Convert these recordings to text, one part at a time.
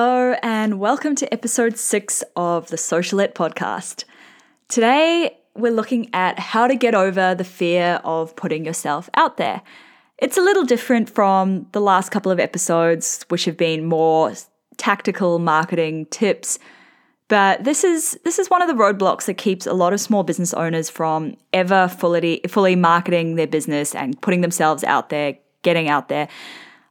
Hello, and welcome to episode six of the Socialette podcast. Today, we're looking at how to get over the fear of putting yourself out there. It's a little different from the last couple of episodes, which have been more tactical marketing tips. But this is this is one of the roadblocks that keeps a lot of small business owners from ever fully fully marketing their business and putting themselves out there, getting out there.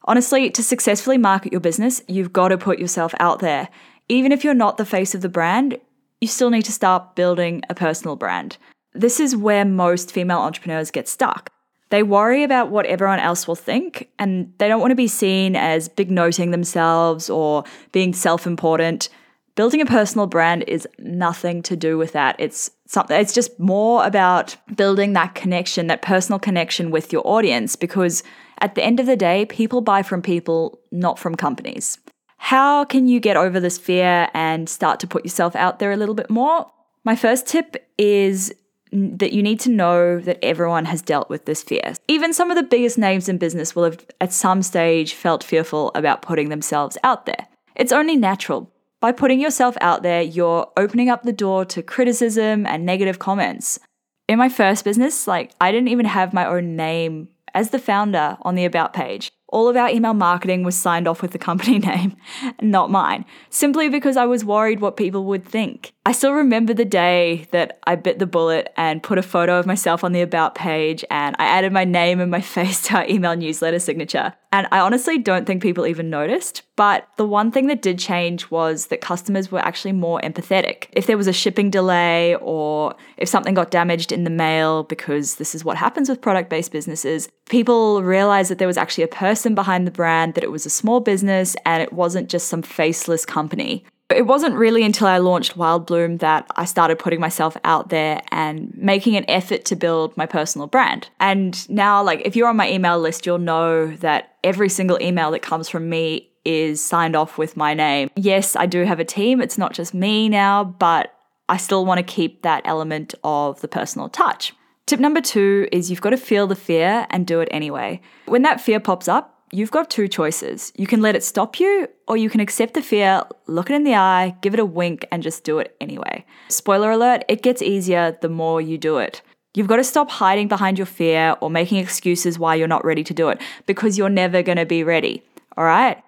Honestly, to successfully market your business, you've got to put yourself out there. Even if you're not the face of the brand, you still need to start building a personal brand. This is where most female entrepreneurs get stuck. They worry about what everyone else will think, and they don't want to be seen as big noting themselves or being self important. Building a personal brand is nothing to do with that. It's something it's just more about building that connection, that personal connection with your audience because at the end of the day, people buy from people, not from companies. How can you get over this fear and start to put yourself out there a little bit more? My first tip is that you need to know that everyone has dealt with this fear. Even some of the biggest names in business will have at some stage felt fearful about putting themselves out there. It's only natural. By putting yourself out there, you're opening up the door to criticism and negative comments. In my first business, like I didn't even have my own name as the founder on the About page. All of our email marketing was signed off with the company name, not mine, simply because I was worried what people would think. I still remember the day that I bit the bullet and put a photo of myself on the About page and I added my name and my face to our email newsletter signature. And I honestly don't think people even noticed. But the one thing that did change was that customers were actually more empathetic. If there was a shipping delay or if something got damaged in the mail, because this is what happens with product based businesses, people realized that there was actually a person behind the brand, that it was a small business, and it wasn't just some faceless company. It wasn't really until I launched Wild Bloom that I started putting myself out there and making an effort to build my personal brand. And now, like, if you're on my email list, you'll know that every single email that comes from me is signed off with my name. Yes, I do have a team, it's not just me now, but I still want to keep that element of the personal touch. Tip number two is you've got to feel the fear and do it anyway. When that fear pops up, you've got two choices. You can let it stop you, or you can accept the fear, look it in the eye, give it a wink, and just do it anyway. Spoiler alert, it gets easier the more you do it. You've got to stop hiding behind your fear or making excuses why you're not ready to do it because you're never going to be ready. All right?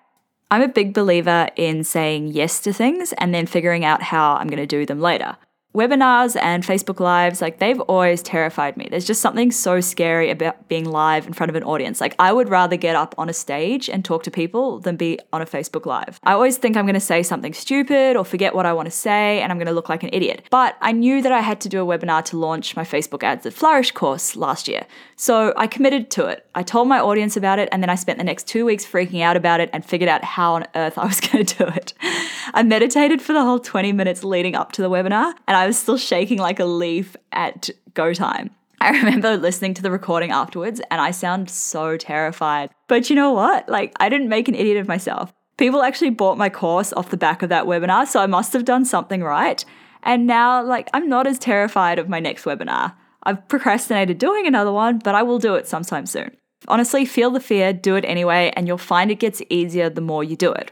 I'm a big believer in saying yes to things and then figuring out how I'm going to do them later webinars and Facebook Lives, like they've always terrified me. There's just something so scary about being live in front of an audience. Like I would rather get up on a stage and talk to people than be on a Facebook Live. I always think I'm going to say something stupid or forget what I want to say and I'm going to look like an idiot. But I knew that I had to do a webinar to launch my Facebook Ads at Flourish course last year. So I committed to it. I told my audience about it and then I spent the next two weeks freaking out about it and figured out how on earth I was going to do it. I meditated for the whole 20 minutes leading up to the webinar and I was still shaking like a leaf at go time. I remember listening to the recording afterwards and I sound so terrified. But you know what? Like, I didn't make an idiot of myself. People actually bought my course off the back of that webinar, so I must have done something right. And now, like, I'm not as terrified of my next webinar. I've procrastinated doing another one, but I will do it sometime soon. Honestly, feel the fear, do it anyway, and you'll find it gets easier the more you do it.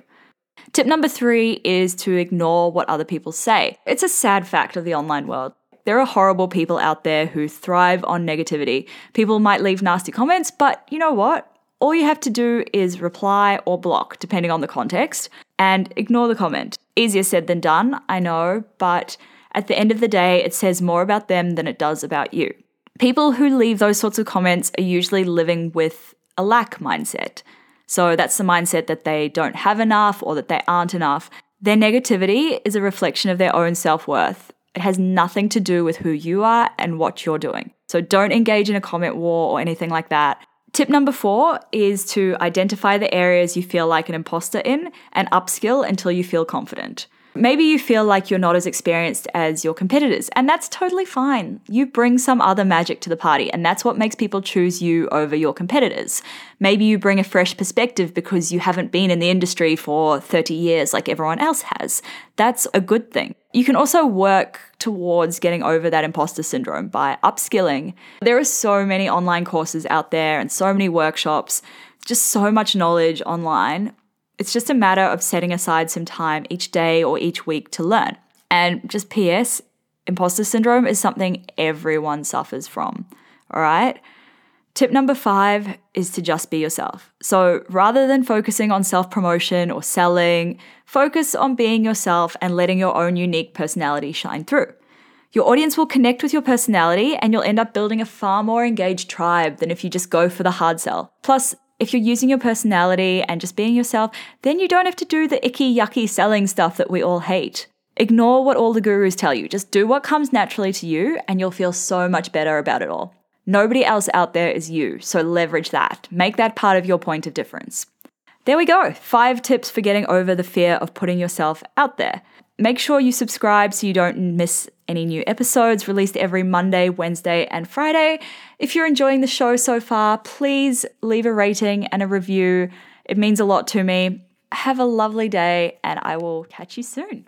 Tip number three is to ignore what other people say. It's a sad fact of the online world. There are horrible people out there who thrive on negativity. People might leave nasty comments, but you know what? All you have to do is reply or block, depending on the context, and ignore the comment. Easier said than done, I know, but at the end of the day, it says more about them than it does about you. People who leave those sorts of comments are usually living with a lack mindset. So that's the mindset that they don't have enough or that they aren't enough. Their negativity is a reflection of their own self worth. It has nothing to do with who you are and what you're doing. So don't engage in a comment war or anything like that. Tip number four is to identify the areas you feel like an imposter in and upskill until you feel confident. Maybe you feel like you're not as experienced as your competitors, and that's totally fine. You bring some other magic to the party, and that's what makes people choose you over your competitors. Maybe you bring a fresh perspective because you haven't been in the industry for 30 years like everyone else has. That's a good thing. You can also work towards getting over that imposter syndrome by upskilling. There are so many online courses out there and so many workshops, just so much knowledge online it's just a matter of setting aside some time each day or each week to learn. And just PS, imposter syndrome is something everyone suffers from. All right? Tip number five is to just be yourself. So rather than focusing on self promotion or selling, focus on being yourself and letting your own unique personality shine through. Your audience will connect with your personality and you'll end up building a far more engaged tribe than if you just go for the hard sell. Plus, if you're using your personality and just being yourself, then you don't have to do the icky, yucky selling stuff that we all hate. Ignore what all the gurus tell you. Just do what comes naturally to you, and you'll feel so much better about it all. Nobody else out there is you, so leverage that. Make that part of your point of difference. There we go. Five tips for getting over the fear of putting yourself out there. Make sure you subscribe so you don't miss any new episodes released every Monday, Wednesday, and Friday. If you're enjoying the show so far, please leave a rating and a review. It means a lot to me. Have a lovely day, and I will catch you soon.